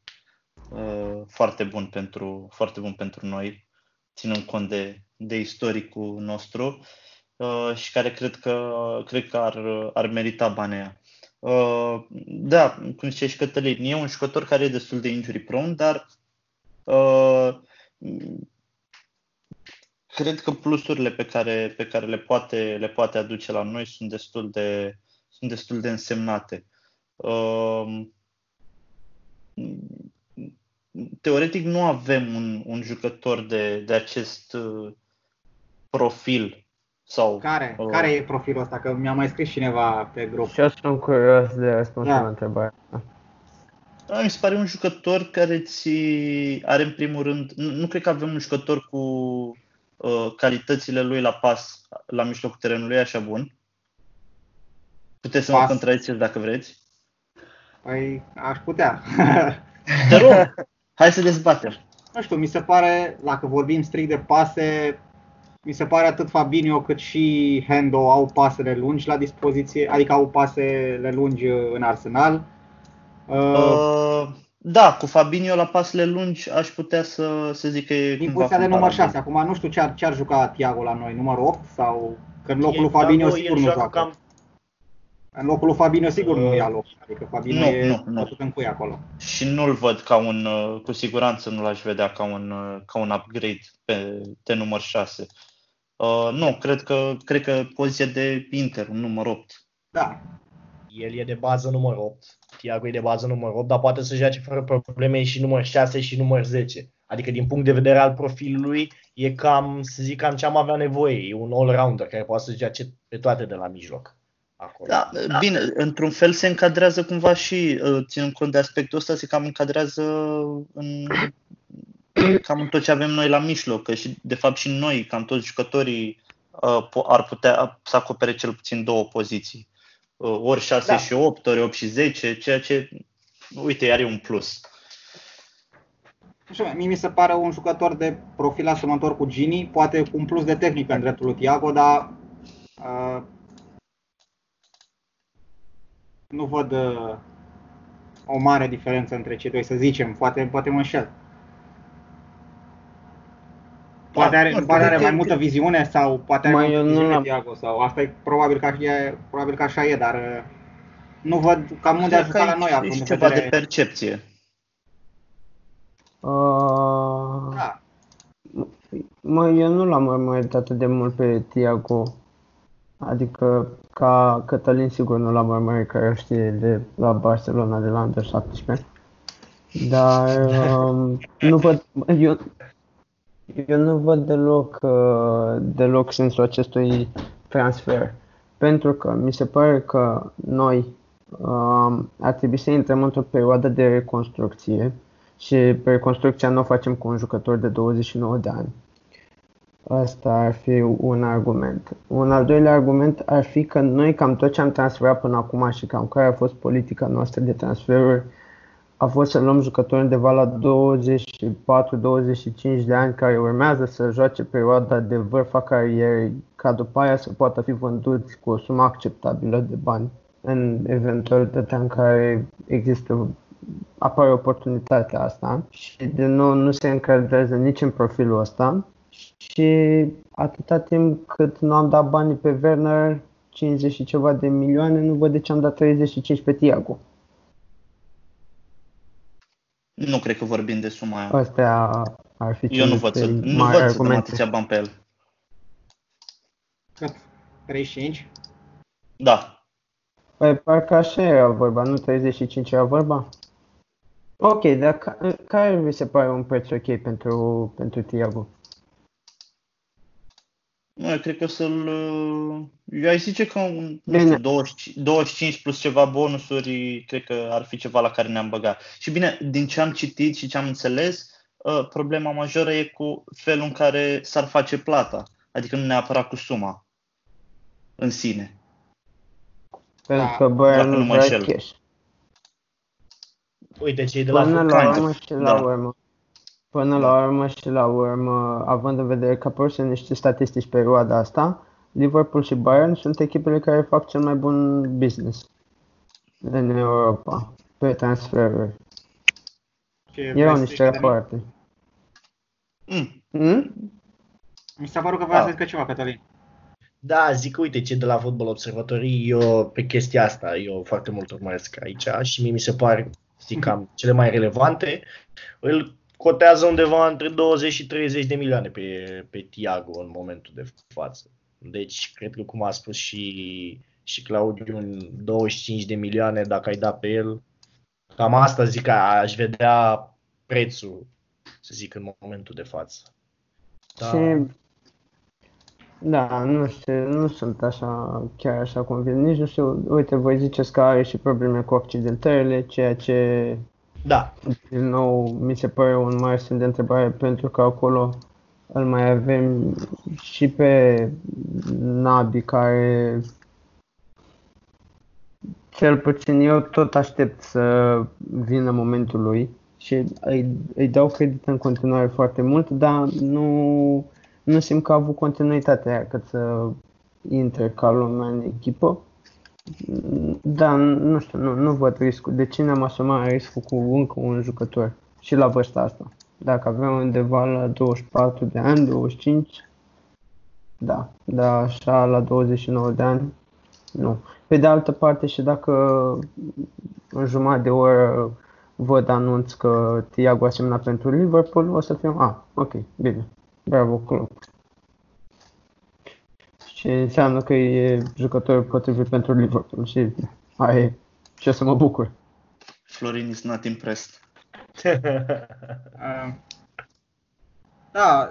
foarte bun pentru, foarte bun pentru noi, ținând cont de, de istoricul nostru uh, și care cred că, cred că ar, ar merita banii Uh, da, cum zice și Cătălin, e un jucător care e destul de injury prone, dar uh, cred că plusurile pe care, pe care le, poate, le poate aduce la noi sunt destul de, sunt destul de însemnate. Uh, teoretic nu avem un, un jucător de, de acest uh, profil sau, care? Uh, care e profilul ăsta? Că mi-a mai scris cineva pe grup. Și eu sunt curios de răspunsul da. la întrebare. Da, mi se pare un jucător care ți are în primul rând, nu, nu cred că avem un jucător cu uh, calitățile lui la pas la mijlocul terenului așa bun. Puteți să pas. mă contraziceți dacă vreți. Păi aș putea. Te rog, hai să dezbatem. Nu știu, mi se pare, dacă vorbim strict de pase, mi se pare atât Fabinho cât și Hendo au pasele lungi la dispoziție, adică au pasele lungi în arsenal. Uh, uh, da, cu Fabinho la pasele lungi aș putea să, să zic că e Din poziția de număr 6, acum nu știu ce ar, ce ar juca Thiago la noi, număr 8 sau că în locul lui Fabinho sigur nu joacă. Cam... În locul lui Fabinho sigur uh, nu ia loc, adică Fabinho nu, e nu, nu. în cui acolo. Și nu-l văd ca un, uh, cu siguranță nu l-aș vedea ca un, uh, ca un upgrade pe, de număr 6. Uh, nu, cred că, cred că poziția de Inter, un număr 8. Da. El e de bază număr 8. Thiago e de bază număr 8, dar poate să joace fără probleme și număr 6 și număr 10. Adică din punct de vedere al profilului, e cam, să zic, cam ce am avea nevoie. E un all-rounder care poate să joace pe toate de la mijloc. Acolo. Da, da, bine, într-un fel se încadrează cumva și, uh, ținând cont de aspectul ăsta, se cam încadrează în cam în tot ce avem noi la mijloc, că și de fapt și noi, cam toți jucătorii, uh, ar putea să acopere cel puțin două poziții. Uh, ori 6 da. și 8, ori 8 și 10, ceea ce, uite, are un plus. Așa, mie mi se pare un jucător de profil asemănător cu Gini, poate cu un plus de tehnică în dreptul lui Thiago, dar uh, nu văd uh, o mare diferență între cei doi, să zicem, poate, poate mă înșel. Poate are, da, poate are mai multă viziune sau poate are mai multă viziune nu Thiago sau asta e probabil că, e, probabil că așa e, dar uh, nu văd cam unde a jucat la noi acum. E ceva vedere... de percepție. Uh... Da. Mă, eu nu l-am urmărit atât de mult pe Tiago. Adică ca Cătălin sigur nu l-am urmărit, care știe de la Barcelona de la Under 17. Dar um, nu văd, eu, eu nu văd deloc, uh, deloc sensul acestui transfer. Pentru că mi se pare că noi um, ar trebui să intrăm într-o perioadă de reconstrucție și pe reconstrucția nu o facem cu un jucător de 29 de ani. Asta ar fi un argument. Un al doilea argument ar fi că noi cam tot ce am transferat până acum și cam care a fost politica noastră de transferuri a fost să luăm jucători undeva la 24-25 de ani care urmează să joace perioada de vârf a carierei ca după aia să poată fi vânduți cu o sumă acceptabilă de bani în eventualitatea în care există apare oportunitatea asta și de nou nu se încadrează nici în profilul ăsta și atâta timp cât nu am dat banii pe Werner 50 și ceva de milioane, nu văd de ce am dat 35 pe Tiago. Nu cred că vorbim de suma aia. Astea ar fi Eu nu văd, să, nu văd să dăm atâția bani pe el. Cât? 35? Da. Păi parcă așa era vorba, nu 35 era vorba? Ok, dar ca, care vi se pare un preț ok pentru, pentru Tiago? Nu, cred că să-l... Eu aș zice că un, nu știu, 20, 25 plus ceva bonusuri, cred că ar fi ceva la care ne-am băgat. Și bine, din ce am citit și ce am înțeles, uh, problema majoră e cu felul în care s-ar face plata. Adică nu neapărat cu suma în sine. Pentru că Bayern nu vrea cash. Uite, cei de la Până la urmă și la da. urmă. Până la urmă și la urmă, având în vedere că apar sunt niște statistici pe perioada asta, Liverpool și Bayern sunt echipele care fac cel mai bun business în Europa pe transferuri. Erau niște rapoarte. Mm. Mm? Mi s-a părut că vreau da. să zică ceva, Cătălin. Da, zic, uite, ce de la Fotbal Observatorii, eu pe chestia asta, eu foarte mult urmăresc aici și mie mi se par, zic, cam cele mai relevante. Îl cotează undeva între 20 și 30 de milioane pe, pe Tiago în momentul de față. Deci, cred că cum a spus și, și Claudiu, 25 de milioane dacă ai da pe el, cam asta zic că aș vedea prețul, să zic, în momentul de față. Da. Și da, nu știu, nu sunt așa, chiar așa convins. Nici nu știu, uite, voi ziceți că are și probleme cu accidentările, ceea ce, da. din nou, mi se pare un mare semn de întrebare, pentru că acolo îl mai avem și pe Nabi, care cel puțin eu tot aștept să vină momentul lui și îi, îi dau credit în continuare foarte mult, dar nu nu simt că a avut continuitatea aia cât să intre ca lumea în echipă. Da, nu știu, nu, nu văd riscul. De ce ne-am asumat riscul cu încă un jucător și la vârsta asta? Dacă avem undeva la 24 de ani, 25, da, dar așa la 29 de ani, nu. Pe de altă parte și dacă în jumătate de oră văd anunț că Tiago a semnat pentru Liverpool, o să fim, a, ah, ok, bine, Bravo, club. Și înseamnă că e jucătorul potrivit pentru Liverpool și ai ce să mă bucur. Florin is not impressed. uh, da,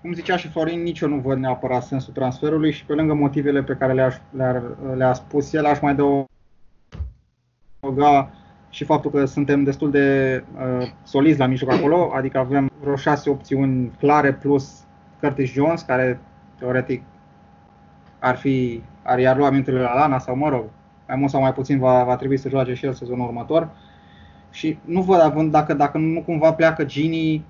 cum zicea și Florin, nici eu nu văd neapărat sensul transferului și pe lângă motivele pe care le-aș, le-a, le-a spus el, aș mai adăuga și faptul că suntem destul de uh, solizi la mijloc acolo, adică avem vreo șase opțiuni clare plus Curtis Jones, care teoretic ar fi, ar i-ar lua minturile la Lana sau mă rog, mai mult sau mai puțin va, va trebui să joace și el sezonul următor. Și nu văd având dacă, dacă nu cumva pleacă Gini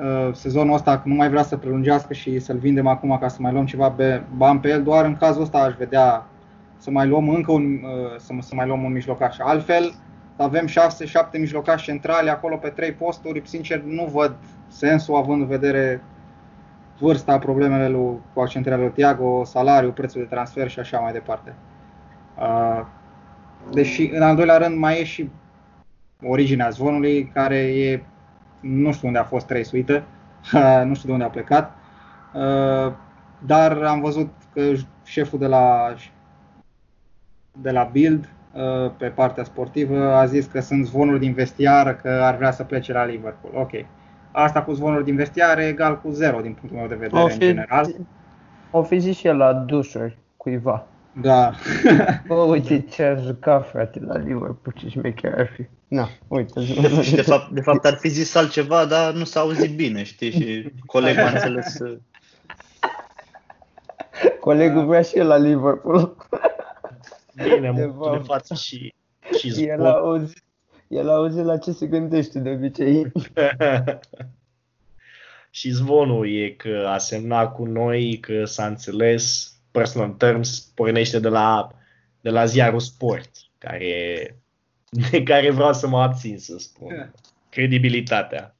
uh, sezonul ăsta, că nu mai vrea să prelungească și să-l vindem acum ca să mai luăm ceva pe bani pe el, doar în cazul ăsta aș vedea să mai luăm încă un, uh, să, să mai luăm un mijlocaș. Altfel, avem 6-7 mijlocași centrali acolo pe 3 posturi, sincer nu văd sensul având în vedere vârsta, problemele lui, cu accentarea lui Tiago, salariul, prețul de transfer și așa mai departe. Uh, deși în al doilea rând mai e și originea zvonului care e, nu știu unde a fost reisuită, nu știu de unde a plecat, uh, dar am văzut că șeful de la, de la Build Uh, pe partea sportivă a zis că sunt zvonuri din vestiar că ar vrea să plece la Liverpool. Ok. Asta cu zvonuri din vestiar e egal cu zero din punctul meu de vedere o fi, în general. O fi zis și el la dușuri cuiva. Da. Bă, uite ce aș jucat frate la Liverpool, ce șmecher ar fi. Na, uite. Și de fapt, de fapt ar fi zis altceva, dar nu s-a auzit bine, știi? Și colegul a înțeles... Colegul vrea și el la Liverpool. Bine, de, de față și, și el a, auzit, el a auzit la ce se gândește de obicei. și zvonul e că a semnat cu noi, că s-a înțeles, personal terms, pornește de la, de la ziarul sport, care, de care vreau să mă abțin să spun. Credibilitatea.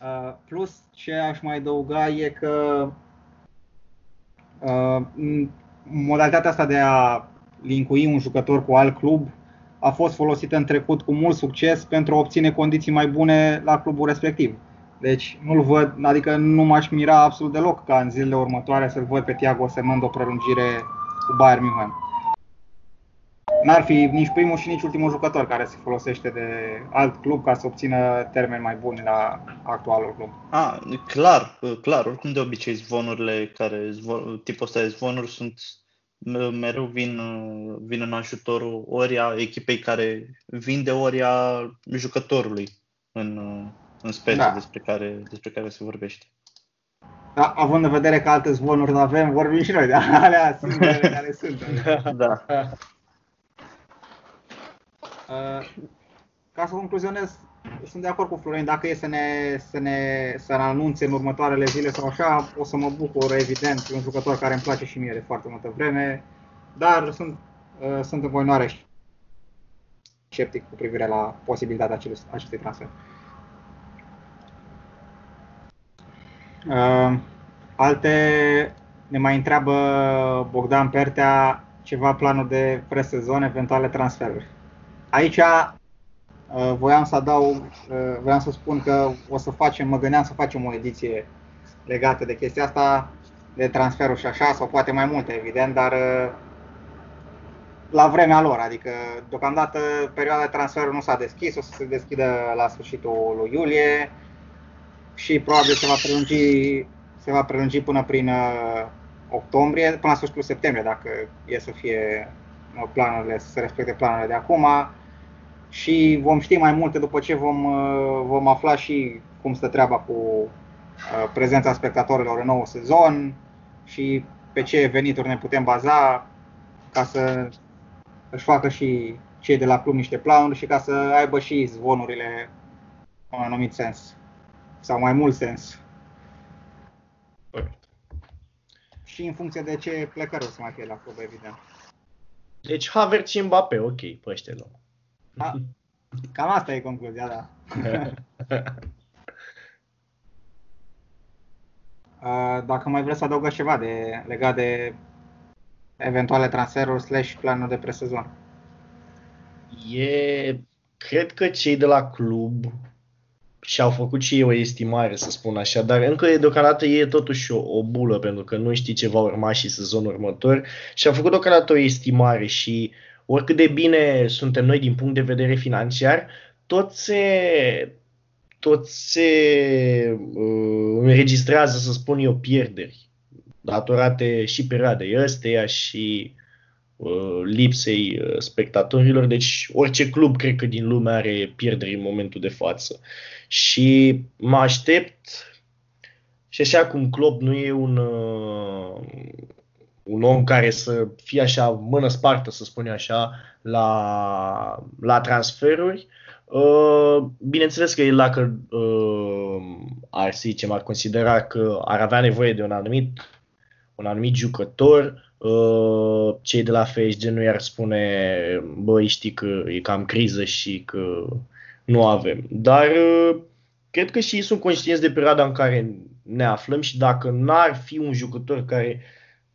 Uh, plus, ce aș mai adăuga e că uh, modalitatea asta de a linkui un jucător cu alt club a fost folosită în trecut cu mult succes pentru a obține condiții mai bune la clubul respectiv. Deci nu-l văd, adică nu m-aș mira absolut deloc ca în zilele următoare să-l văd pe Thiago semnând o prelungire cu Bayern München. N-ar fi nici primul și nici ultimul jucător care se folosește de alt club ca să obțină termeni mai buni la actualul club. A, clar, clar. Oricum de obicei zvonurile care, zvon, tipul ăsta de zvonuri sunt mereu vin, vin în ajutorul ori a echipei care vinde, ori a jucătorului în, în specie da. despre, care, despre care se vorbește. Da, având în vedere că alte zvonuri nu avem, vorbim și noi de alea singurele care sunt. Da. Uh, ca să concluzionez, sunt de acord cu Florin, dacă e să ne, să ne să ne anunțe în următoarele zile sau așa, o să mă bucur, evident, un jucător care îmi place și mie de foarte multă vreme, dar sunt, uh, sunt în continuare sceptic cu privire la posibilitatea acestui, acestui transfer. Uh, alte ne mai întreabă Bogdan Pertea ceva planuri de presezon, eventuale transferuri. Aici uh, voiam să adaug, uh, voiam să spun că o să facem, mă gândeam să facem o ediție legată de chestia asta, de transferuri și așa, sau poate mai multe, evident, dar uh, la vremea lor, adică deocamdată perioada de transfer nu s-a deschis, o să se deschidă la sfârșitul lui iulie și probabil se va prelungi, se va prelungi până prin octombrie, până la sfârșitul septembrie, dacă e să fie planurile, să se respecte planurile de acum și vom ști mai multe după ce vom, vom afla și cum stă treaba cu prezența spectatorilor în nou sezon și pe ce venituri ne putem baza ca să își facă și cei de la club niște planuri și ca să aibă și zvonurile în anumit sens sau mai mult sens. Și în funcție de ce plecări o să mai fie la club, evident. Deci Havertz și Mbappé, ok, pe ăștia da. Cam asta e concluzia, da. Dacă mai vreți să adăugați ceva de, legat de eventuale transferuri slash planuri de presezon. E, cred că cei de la club și-au făcut și ei o estimare, să spun așa, dar încă deocamdată e totuși o, o bulă, pentru că nu știi ce va urma și sezonul următor și au făcut deocamdată o estimare și oricât de bine suntem noi din punct de vedere financiar, tot se, tot se uh, înregistrează, să spun eu, pierderi datorate și perioadei ăsteia și uh, lipsei uh, spectatorilor. Deci orice club, cred că din lume are pierderi în momentul de față. Și mă aștept și așa cum Klopp nu e un, uh, un om care să fie așa mână spartă, să spun așa, la, la transferuri, Uh, bineînțeles că el dacă uh, ar zice, ar considera că ar avea nevoie de un anumit un anumit jucător, uh, cei de la FSG nu i-ar spune, băi, știi că e cam criză și că nu avem. Dar uh, cred că și ei sunt conștienți de perioada în care ne aflăm și dacă n-ar fi un jucător care,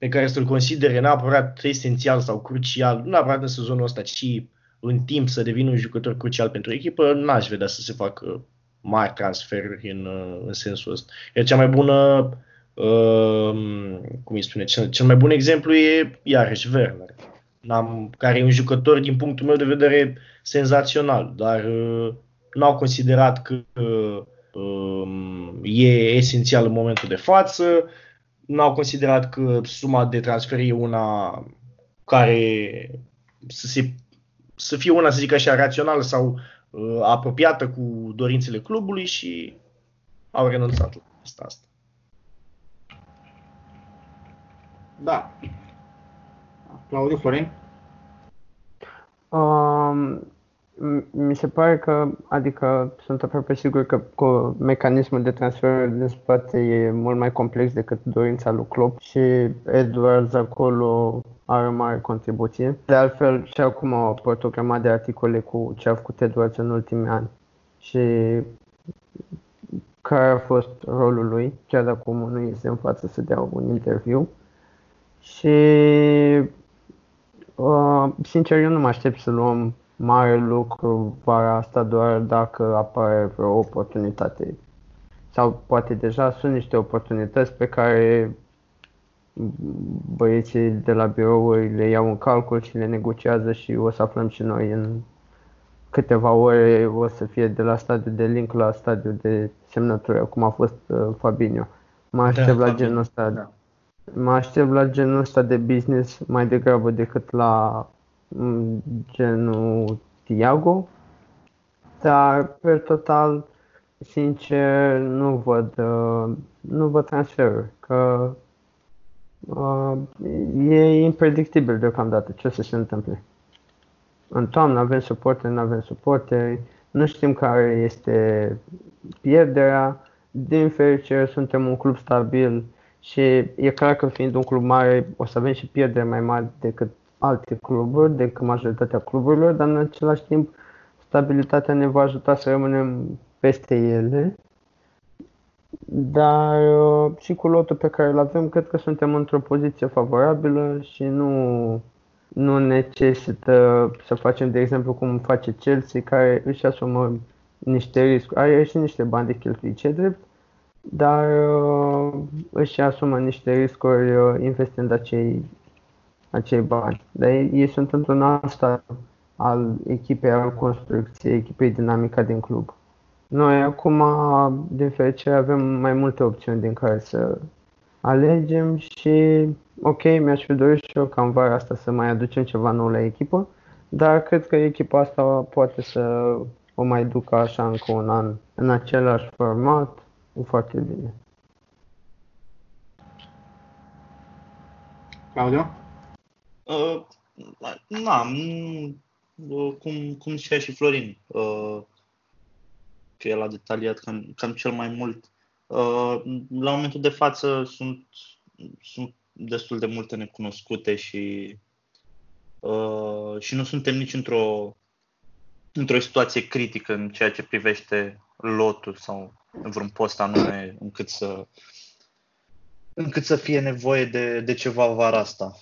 pe care să-l considere neapărat esențial sau crucial, nu neapărat în sezonul ăsta, ci în timp să devină un jucător crucial pentru echipă, n-aș vedea să se facă mari transferuri în, uh, în sensul ăsta. Iar cea mai bună Uh, cum îi spune, cel, cel mai bun exemplu e iarăși Werner, N-am, care e un jucător din punctul meu de vedere senzațional, dar uh, n-au considerat că uh, e esențial în momentul de față, n-au considerat că suma de transfer e una care să, se, să fie una, să zic așa, rațională sau uh, apropiată cu dorințele clubului și au renunțat la asta. asta. Da. Claudiu Florin? Um, mi se pare că, adică sunt aproape sigur că cu mecanismul de transfer din spate e mult mai complex decât dorința lui Klopp și Edwards acolo are o mare contribuție. De altfel, și acum au apărut o grămadă de articole cu ce a făcut Edwards în ultimii ani și care a fost rolul lui, chiar dacă omul nu este în față să dea un interviu. Și uh, sincer, eu nu mă aștept să luăm mare lucru vara asta doar dacă apare vreo oportunitate. Sau poate deja sunt niște oportunități pe care băieții de la birouri le iau în calcul și le negociază și o să aflăm și noi în câteva ore o să fie de la stadiul de link la stadiul de semnătură, cum a fost uh, Fabinho. Mă aștept da, la genul ăsta da mă aștept la genul ăsta de business mai degrabă decât la mm, genul Tiago. Dar, per total, sincer, nu văd, uh, nu văd transferuri, că uh, e impredictibil deocamdată ce o să se întâmple. În toamnă avem suporte, nu avem suporte, nu știm care este pierderea. Din fericire suntem un club stabil și e clar că fiind un club mare o să avem și pierderi mai mari decât alte cluburi, decât majoritatea cluburilor, dar în același timp stabilitatea ne va ajuta să rămânem peste ele. Dar uh, și cu lotul pe care îl avem, cred că suntem într-o poziție favorabilă și nu, nu necesită să facem, de exemplu, cum face Chelsea, care își asumă niște riscuri. Are și niște bani de cheltuit, ce drept, dar uh, își asumă niște riscuri uh, investind acei, acei bani. Dar ei, ei sunt într-un alt stadiu al echipei, al construcției, echipei dinamica din club. Noi acum, din fericire, avem mai multe opțiuni din care să alegem și, ok, mi-aș fi dorit și eu ca în vara asta să mai aducem ceva nou la echipă, dar cred că echipa asta poate să o mai ducă așa încă un an în același format, foarte bine. Claudio? Uh, na, uh, cum, cum zicea și Florin, uh, că el a detaliat cam, cam cel mai mult. Uh, la momentul de față sunt, sunt destul de multe necunoscute și, uh, și nu suntem nici într-o, într-o situație critică în ceea ce privește lotul sau vreun post anume încât să, încât să fie nevoie de, de ceva vara asta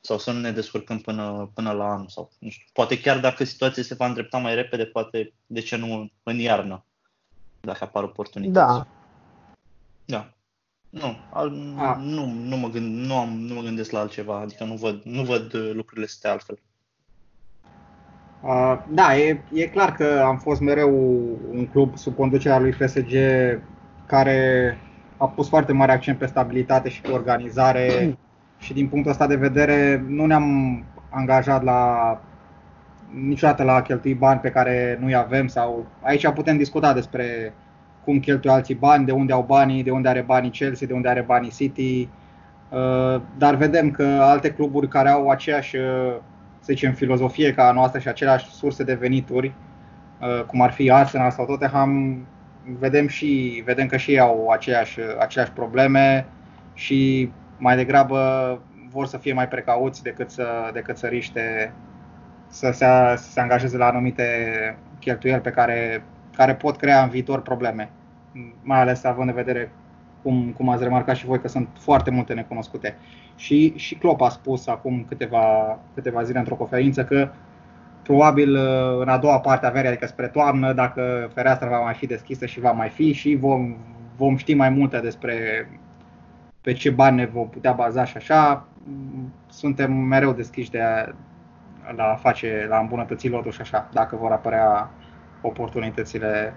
sau să nu ne descurcăm până, până la anul sau nu știu. Poate chiar dacă situația se va îndrepta mai repede, poate de ce nu în iarnă dacă apar oportunități. Da. Da. Nu, al, nu, nu, mă gând, nu, am, nu mă gândesc la altceva, adică nu văd, nu văd uh, lucrurile să altfel. Uh, da, e, e clar că am fost mereu un club sub conducerea lui FSG care a pus foarte mare accent pe stabilitate și pe organizare mm. și din punctul ăsta de vedere nu ne-am angajat la niciodată la a cheltui bani pe care nu-i avem sau aici putem discuta despre cum cheltuie alții bani, de unde au banii, de unde are banii Chelsea, de unde are banii City. Uh, dar vedem că alte cluburi care au aceeași, uh, să zicem, filozofie ca a noastră și aceleași surse de venituri, uh, cum ar fi Arsenal sau Tottenham, vedem, și, vedem că și ei au aceeași, aceleași probleme și mai degrabă vor să fie mai precauți decât să, decât să riște să se, să se angajeze la anumite cheltuieli pe care, care pot crea în viitor probleme. Mai ales având în vedere, cum, cum ați remarcat și voi, că sunt foarte multe necunoscute. Și, și Klopp a spus acum câteva, câteva zile într-o conferință că probabil în a doua parte a verii, adică spre toamnă, dacă fereastra va mai fi deschisă și va mai fi și vom, vom ști mai multe despre pe ce bani ne vom putea baza și așa, suntem mereu deschiși de, la a face, la a îmbunătăți lotul și așa, dacă vor apărea oportunitățile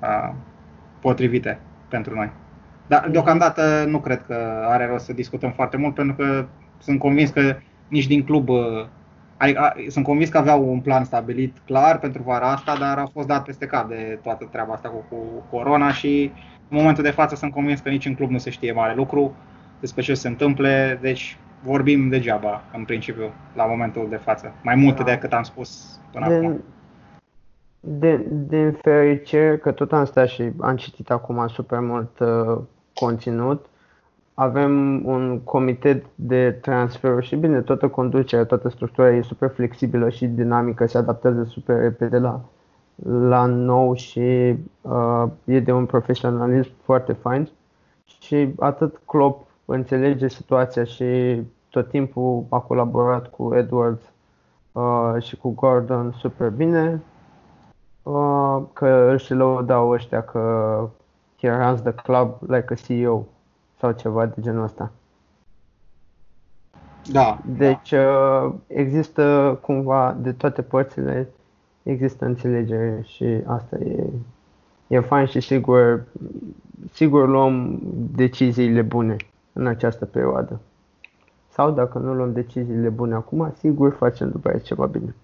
uh, potrivite pentru noi. Dar deocamdată nu cred că are rost să discutăm foarte mult, pentru că sunt convins că nici din club, adică, sunt convins că aveau un plan stabilit clar pentru vara asta, dar a fost dat peste cap de toată treaba asta cu, cu corona și în momentul de față sunt convins că nici în club nu se știe mare lucru despre ce se întâmple, deci vorbim degeaba, în principiu, la momentul de față. Mai mult da. decât am spus până din, acum. Din, din fericire, că tot am stat și am citit acum super mult uh, conținut, avem un comitet de transfer și bine, toată conducerea, toată structura e super flexibilă și dinamică, se adaptează super repede la, la nou și uh, e de un profesionalism foarte fain. Și atât Klopp înțelege situația și tot timpul a colaborat cu Edward uh, și cu Gordon super bine, uh, că își lăudau ăștia că he runs the club like a CEO sau ceva de genul ăsta. Da. Deci uh, există cumva de toate părțile există înțelegere și asta e, e fain și sigur, sigur luăm deciziile bune în această perioadă. Sau dacă nu luăm deciziile bune acum, sigur facem după aceea ceva bine.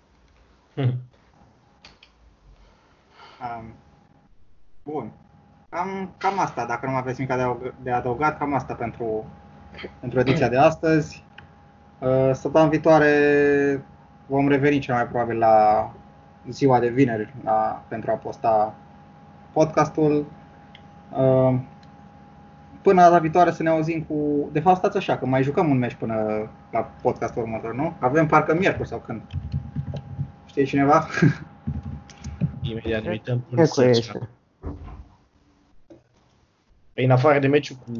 Um, bun. Cam, cam asta, dacă nu mai aveți nimic de adăugat, cam asta pentru, pentru ediția de astăzi. Uh, săptămâna viitoare vom reveni cel mai probabil la, ziua de vineri la, pentru a posta podcastul. Uh, până data viitoare să ne auzim cu... De fapt, stați așa, că mai jucăm un meci până la podcastul următor, nu? Avem parcă miercuri sau când. Știe cineva? Imediat ne uităm până să Păi în afară de meciul cu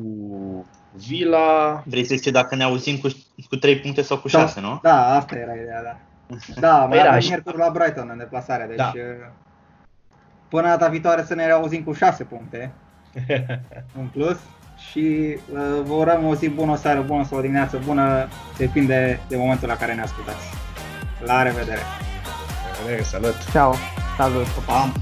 Vila... Vrei să zici dacă ne auzim cu, cu 3 puncte sau cu 6, da, nu? Da, asta era ideea, da. Da, mai păi avem miercuri la Brighton în deplasare, deci da. Uh, până data viitoare să ne auzim cu 6 puncte în plus și uh, vă urăm o zi bună, o seară bună sau o dimineață bună, depinde de momentul la care ne ascultați. La revedere! La revedere, salut! Ciao! Salut! Pa!